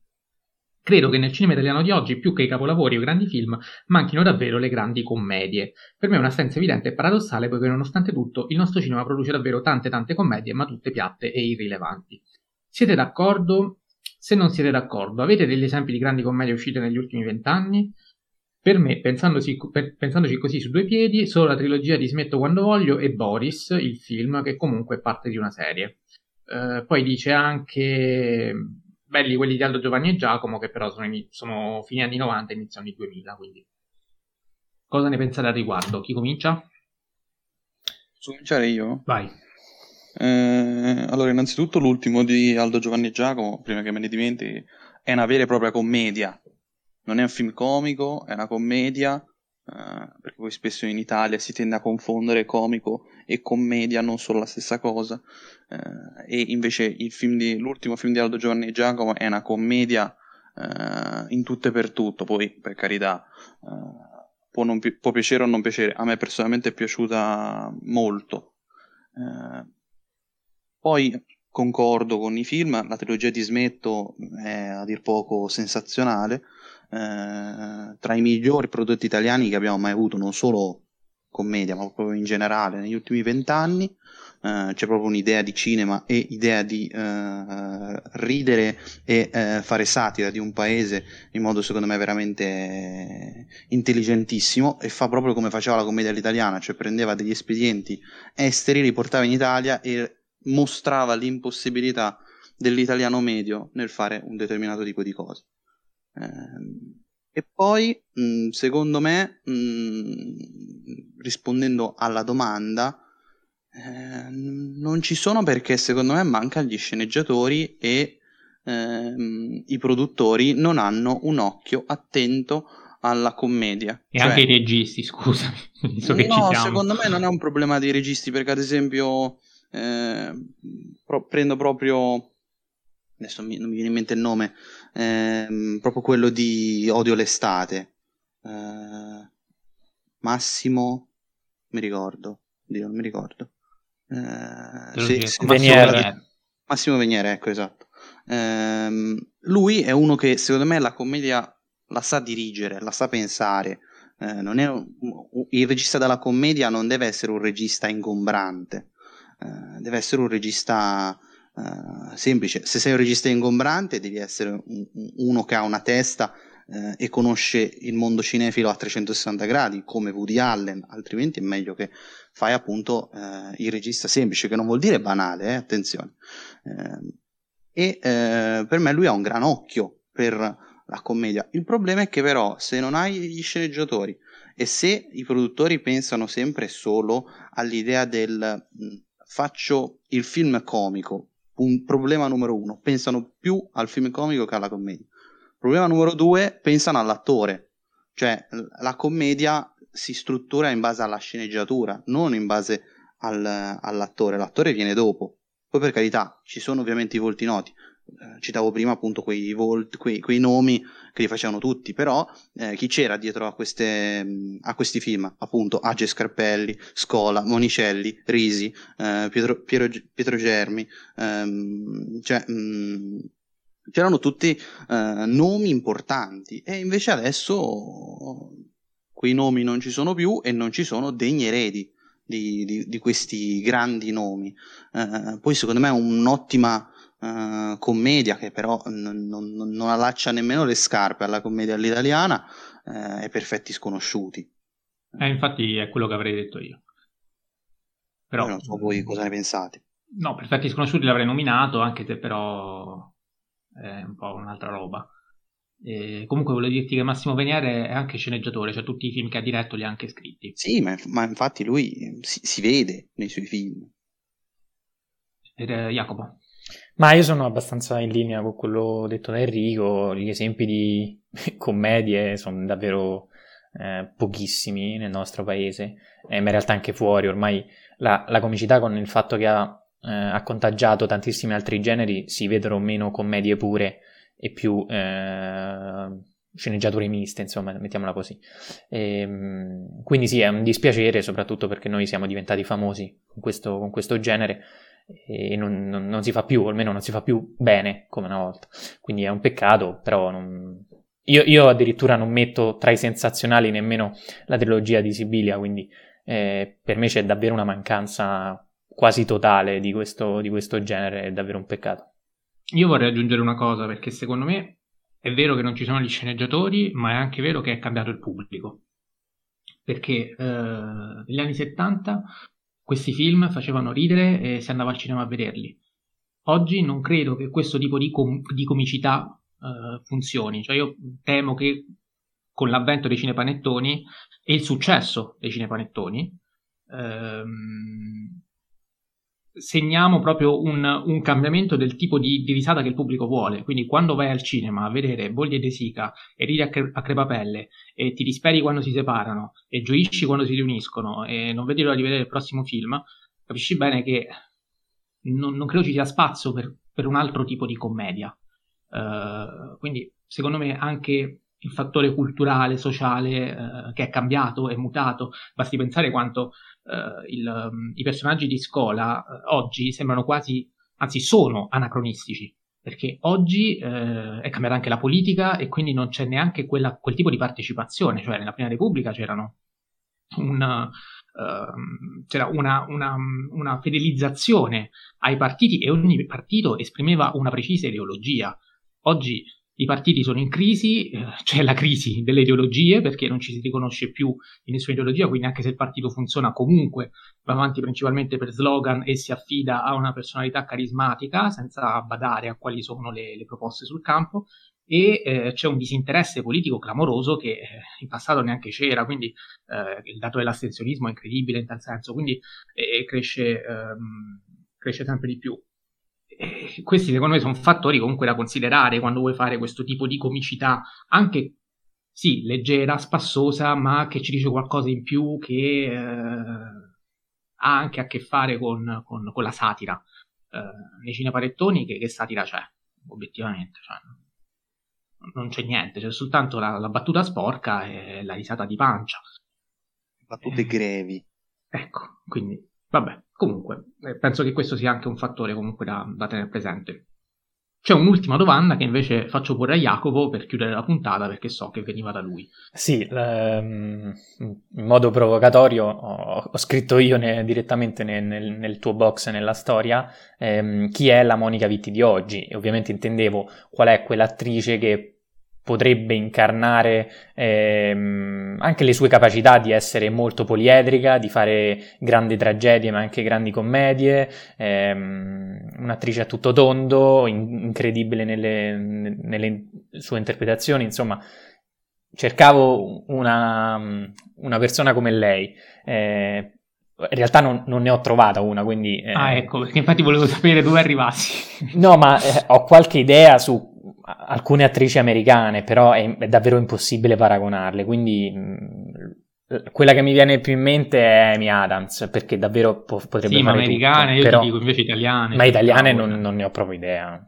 Credo che nel cinema italiano di oggi, più che i capolavori o i grandi film, manchino davvero le grandi commedie. Per me è un'assenza evidente e paradossale, poiché nonostante tutto il nostro cinema produce davvero tante tante commedie, ma tutte piatte e irrilevanti. Siete d'accordo? Se non siete d'accordo, avete degli esempi di grandi commedie uscite negli ultimi vent'anni? Per me, pensandoci, per, pensandoci così su due piedi, solo la trilogia di Smetto quando voglio e Boris, il film, che comunque è parte di una serie. Uh, poi dice anche belli quelli di Aldo Giovanni e Giacomo, che però sono, in, sono fine anni 90 e inizio anni 2000. Quindi. Cosa ne pensate al riguardo? Chi comincia? Posso cominciare io? Vai. Eh, allora, innanzitutto l'ultimo di Aldo Giovanni e Giacomo, prima che me ne dimentichi, è una vera e propria commedia. Non è un film comico, è una commedia Uh, perché poi spesso in Italia si tende a confondere comico e commedia, non sono la stessa cosa. Uh, e invece film di, l'ultimo film di Aldo Giovanni e Giacomo è una commedia uh, in tutto e per tutto. Poi, per carità, può, pi- può, piacere o non piacere. A me personalmente è piaciuta molto. poi concordo con i film, la trilogia di Smetto è a dir poco sensazionale. Eh, tra i migliori prodotti italiani che abbiamo mai avuto, non solo commedia, ma proprio in generale negli ultimi vent'anni. Eh, c'è proprio un'idea di cinema e idea di eh, ridere e eh, fare satira di un paese in modo secondo me veramente intelligentissimo e fa proprio come faceva la commedia all'italiana, cioè prendeva degli espedienti esteri, li portava in Italia e mostrava l'impossibilità dell'italiano medio nel fare un determinato tipo di cose. Eh, e poi, secondo me, rispondendo alla domanda, eh, non ci sono perché secondo me mancano gli sceneggiatori e ehm, i produttori non hanno un occhio attento alla commedia. E cioè, anche i registi, scusami. So no, secondo me non è un problema dei registi perché ad esempio eh, pro- prendo proprio adesso mi, non mi viene in mente il nome, ehm, proprio quello di Odio l'estate. Eh, Massimo, mi ricordo, Dio, non mi ricordo. Eh, sì, sì, Veniere. Massimo Veniere, ecco, esatto. Eh, lui è uno che secondo me la commedia la sa dirigere, la sa pensare. Eh, un, il regista della commedia non deve essere un regista ingombrante, eh, deve essere un regista uh, semplice. Se sei un regista ingombrante, devi essere un, uno che ha una testa uh, e conosce il mondo cinefilo a 360 gradi, come Woody Allen, altrimenti è meglio che fai appunto uh, il regista semplice, che non vuol dire banale, eh, attenzione. E per me lui ha un gran occhio per la commedia. Il problema è che però se non hai gli sceneggiatori e se i produttori pensano sempre solo all'idea del mh, faccio il film comico un problema numero uno, pensano più al film comico che alla commedia. Problema numero due, pensano all'attore, cioè la commedia si struttura in base alla sceneggiatura, non in base al, all'attore, l'attore viene dopo. Poi per carità, ci sono ovviamente i volti noti, eh, citavo prima appunto quei, volt, quei, quei, nomi che li facevano tutti, però eh, chi c'era dietro a, queste, a, questi film? Appunto Age Scarpelli, Scola, Monicelli, Risi, eh, Pietro, Piero, Pietro, Germi, ehm, cioè, mh, mm, c'erano tutti eh, nomi importanti e invece adesso quei nomi non ci sono più e non ci sono degni eredi di, di, di questi grandi nomi. Eh, poi secondo me è un'ottima uh, commedia che però non, non, non, allaccia nemmeno le scarpe alla commedia all'italiana uh, e Perfetti Sconosciuti. Eh, infatti è quello che avrei detto io. Però non so voi cosa ne pensate. No, Perfetti Sconosciuti l'avrei nominato, anche se però è un po' un'altra roba. E comunque volevo dirti che Massimo Veniere è anche sceneggiatore, cioè tutti i film che ha diretto li ha anche scritti. Sì, ma, ma infatti lui si, si, vede nei suoi film. Ed è Jacopo. Ma io sono abbastanza in linea con quello detto da Enrico, gli esempi di commedie sono davvero eh, pochissimi nel nostro paese, eh, ma in realtà anche fuori, ormai la, la comicità con il fatto che ha, eh, ha, contagiato tantissimi altri generi, si vedono meno commedie pure e più eh, sceneggiature miste, insomma, mettiamola così. E, ehm, quindi sì, è un dispiacere, soprattutto perché noi siamo diventati famosi con questo, con questo genere e non, non, non, si fa più, almeno non si fa più bene come una volta. Quindi è un peccato, però non... io, io, addirittura non metto tra i sensazionali nemmeno la trilogia di Sibilia, quindi eh, per me c'è davvero una mancanza quasi totale di questo, di questo genere, è davvero un peccato. Io vorrei aggiungere una cosa, perché secondo me è vero che non ci sono gli sceneggiatori, ma è anche vero che è cambiato il pubblico. Perché eh, negli anni 70 questi film facevano ridere e si andava al cinema a vederli. Oggi non credo che questo tipo di, com- di comicità uh, funzioni, cioè io temo che con l'avvento dei cinepanettoni e il successo dei cinepanettoni ehm, segniamo proprio un, un, cambiamento del tipo di, di, risata che il pubblico vuole. Quindi, quando vai al cinema a vedere Bolli e De Sica e ridi a, cre- a, crepapelle e ti disperi quando si separano e gioisci quando si riuniscono e non vedi l'ora di vedere il prossimo film, capisci bene che non, non credo ci sia spazio per, per, un altro tipo di commedia. Uh, quindi, secondo me, anche il fattore culturale, sociale uh, che è cambiato, è mutato. Basti pensare quanto uh, il, um, i personaggi di scuola uh, oggi sembrano quasi, anzi sono anacronistici, perché oggi uh, è cambiata anche la politica e quindi non c'è neanche quella, quel tipo di partecipazione, cioè nella Prima Repubblica c'erano una, ehm, c'era una, una, una fedelizzazione ai partiti e ogni partito esprimeva una precisa ideologia. Oggi i partiti sono in crisi, eh, c'è la crisi delle ideologie perché non ci si riconosce più in nessuna ideologia, quindi anche se il partito funziona comunque va avanti principalmente per slogan e si affida a una personalità carismatica senza badare a quali sono le, le proposte sul campo. E eh, c'è un disinteresse politico clamoroso che eh, in passato neanche c'era, quindi eh, il dato dell'astensionismo è incredibile in tal senso, quindi eh, cresce, ehm, cresce sempre di più questi secondo me sono fattori comunque da considerare quando vuoi fare questo tipo di comicità, anche sì, leggera, spassosa, ma che ci dice qualcosa in più che eh, ha anche a che fare con, con, con la satira. Eh, nei cinepanettoni che, che satira c'è, obiettivamente. Cioè, non c'è niente, c'è soltanto la, la, battuta sporca e la risata di pancia. Battute eh, grevi. Ecco, quindi Vabbè, comunque, eh, penso che questo sia anche un fattore comunque da, da tenere presente. C'è un'ultima domanda che invece faccio porre a Jacopo per chiudere la puntata perché so che veniva da lui. Sì, ehm, in modo provocatorio ho, ho scritto io ne, direttamente nel, nel, nel, tuo box nella storia ehm, chi è la Monica Vitti di oggi e ovviamente intendevo qual è quell'attrice che potrebbe incarnare ehm, anche le sue capacità di essere molto poliedrica, di fare grandi tragedie ma anche grandi commedie, ehm, un'attrice a tutto tondo, in- incredibile nelle, nelle, sue interpretazioni, insomma cercavo una, una persona come lei. Eh, in realtà non, non, ne ho trovata una, quindi... Eh... Ah, ecco, perché infatti volevo sapere dove arrivassi. no, ma eh, ho qualche idea su alcune attrici americane, però è, è davvero impossibile paragonarle, quindi mh, quella che mi viene più in mente è Amy Adams, perché davvero po- potrebbe sì, fare ma americane, tutto, io però, ti dico invece italiane. Ma italiane no, non, non, ne ho proprio idea.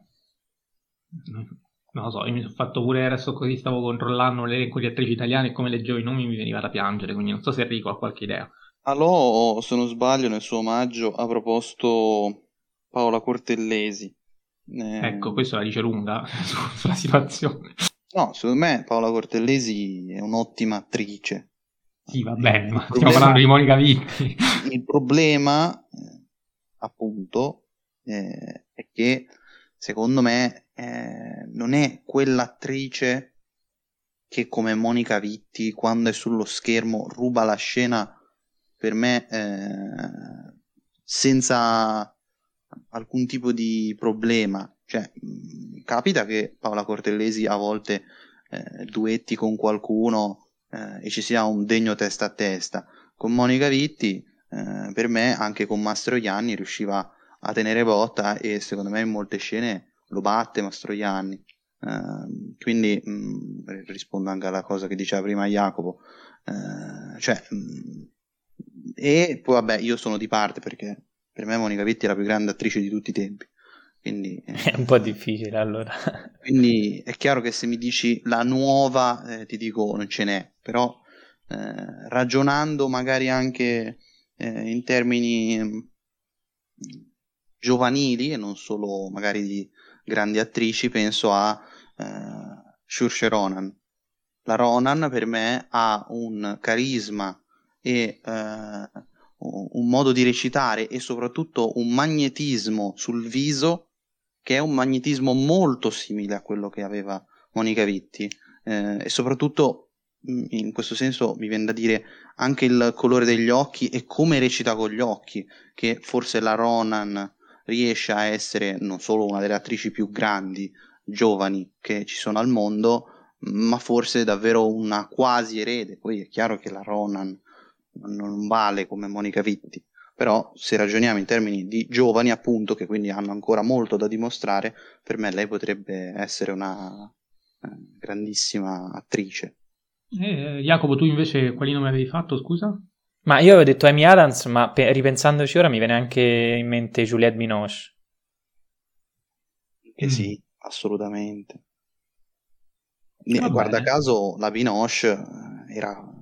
Non lo so, io mi sono fatto pure adesso così stavo controllando l'elenco di attrici italiane e come leggevo i nomi mi veniva da piangere, quindi non so se Enrico ha qualche idea. Alò, se non sbaglio, nel suo omaggio ha proposto Paola Cortellesi. Eh... Ecco, questo la dice lunga sulla situazione. No, secondo me Paola Cortellesi è un'ottima attrice. Sì, va bene, ma problema... stiamo parlando di Monica Vitti. Il problema, eh, appunto, eh, è che secondo me eh, non è quell'attrice che come Monica Vitti quando è sullo schermo ruba la scena per me eh, senza alcun tipo di problema. Cioè, mh, capita che Paola Cortellesi a volte eh, duetti con qualcuno eh, e ci sia un degno testa a testa. Con Monica Vitti, eh, per me, anche con Mastroianni, riusciva a tenere botta e secondo me in molte scene lo batte Mastroianni. Uh, quindi mh, rispondo anche alla cosa che diceva prima Jacopo. Uh, cioè, mh, e poi vabbè, io sono di parte perché per me Monica Vitti è la più grande attrice di tutti i tempi. Quindi, eh, è un po' difficile allora. quindi è chiaro che se mi dici la nuova, eh, ti dico non ce n'è, però eh, ragionando magari anche eh, in termini mm, giovanili e non solo magari di grandi attrici, penso a eh, Saoirse Ronan. La Ronan per me ha un carisma e eh, un modo di recitare e soprattutto un magnetismo sul viso che è un magnetismo molto simile a quello che aveva Monica Vitti. Eh, e soprattutto mm, in questo senso mi viene da dire anche il colore degli occhi e come recita con gli occhi che forse la Ronan riesce a essere non solo una delle attrici più grandi giovani che ci sono al mondo ma forse davvero una quasi erede. Poi è chiaro che la Ronan non vale come Monica Vitti, però se ragioniamo in termini di giovani appunto che quindi hanno ancora molto da dimostrare, per me lei potrebbe essere una eh, grandissima attrice. Eh, Jacopo, tu invece quali nomi avevi fatto, scusa? Ma io avevo detto Amy Adams, ma pe- ripensandoci ora mi viene anche in mente Juliette Binoche. Che mm. sì, assolutamente. Va Guarda bene. caso la Binoche eh, era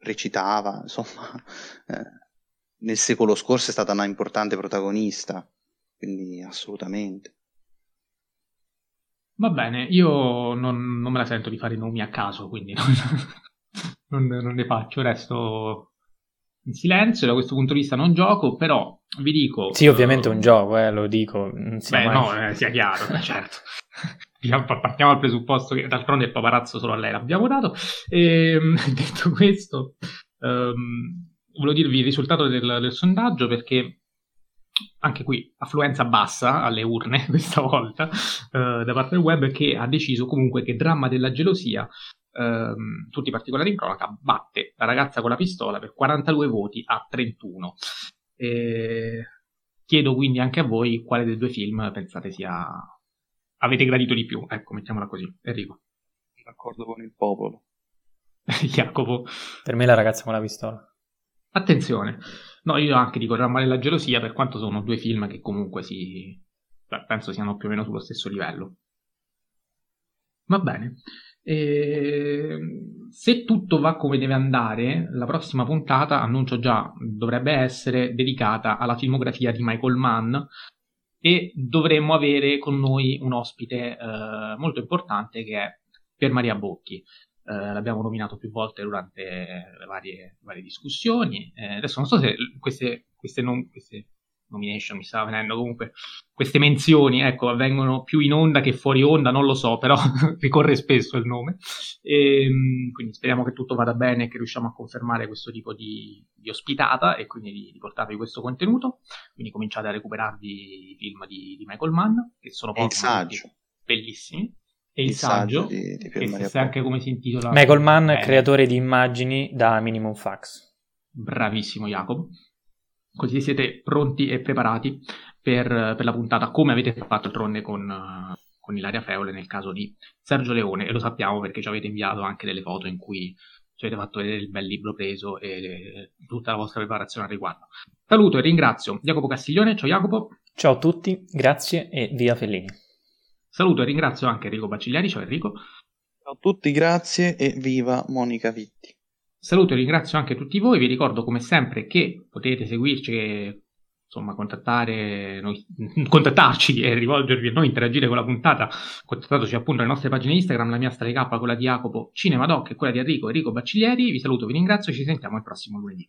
recitava, insomma, eh, nel secolo scorso è stata una importante protagonista, quindi assolutamente. Va bene, io non, non me la sento di fare nomi a caso, quindi non, non, non ne faccio, resto in silenzio, da questo punto di vista non gioco, però vi dico... Sì, ovviamente è un gioco, eh, lo dico. Beh, mai... no, eh, sia chiaro, certo. Diciamo, partiamo dal presupposto che d'altronde il paparazzo solo a lei l'abbiamo dato. E, ehm, detto questo, um, volevo dirvi il risultato del, del, sondaggio perché anche qui affluenza bassa alle urne questa volta uh, da parte del web che ha deciso comunque che Dramma della gelosia Um, tutti i particolari in cronaca, batte la ragazza con la pistola per 42 voti a 31. E chiedo quindi anche a voi quale dei due film pensate sia avete gradito di più. Ecco, mettiamola così. Enrico. D'accordo con il popolo. Jacopo. Per me la ragazza con la pistola. Attenzione. No, io anche dico Rammale la gelosia, per quanto sono due film che comunque si... penso siano più o meno sullo stesso livello. Va bene. E... Se tutto va come deve andare, la prossima puntata, annuncio già, dovrebbe essere dedicata alla filmografia di Michael Mann, e dovremmo avere con noi un ospite eh, molto importante che è Per Maria Bocchi. Eh, l'abbiamo nominato più volte durante le varie, varie discussioni. Eh, adesso non so se queste, queste, non, queste nomination mi stava venendo comunque queste menzioni ecco avvengono più in onda che fuori onda non lo so però ricorre spesso il nome. E, ehm, quindi speriamo che tutto vada bene e che riusciamo a confermare questo tipo di, di ospitata e quindi di, di, portarvi questo contenuto. Quindi cominciate a recuperarvi i film di, di Michael Mann che sono saggio. bellissimi. E il, il saggio, saggio di, di che sa anche come si intitola Michael Mann, eh. creatore di immagini da Minimum Fax. Bravissimo Jacopo Così siete pronti e preparati per, per la puntata, come avete fatto d'altronde con, con con Ilaria Feole nel caso di Sergio Leone e lo sappiamo perché ci avete inviato anche delle foto in cui ci avete fatto vedere il bel libro preso e tutta la vostra preparazione al riguardo. Saluto e ringrazio Jacopo Castiglione, ciao Jacopo. Ciao a tutti, grazie e via Fellini. Saluto e ringrazio anche Enrico Bacigliari, ciao Enrico. Ciao a tutti, grazie e viva Monica Vitti. Saluto e ringrazio anche tutti voi, vi ricordo come sempre che potete seguirci insomma, contattare noi, contattarci e rivolgervi a noi, interagire con la puntata, contattateci appunto alle nostre pagine Instagram, la mia K, quella di Jacopo, Cinema Doc e quella di Enrico, Enrico Bacciglieri. Vi saluto, vi ringrazio e ci sentiamo il prossimo lunedì.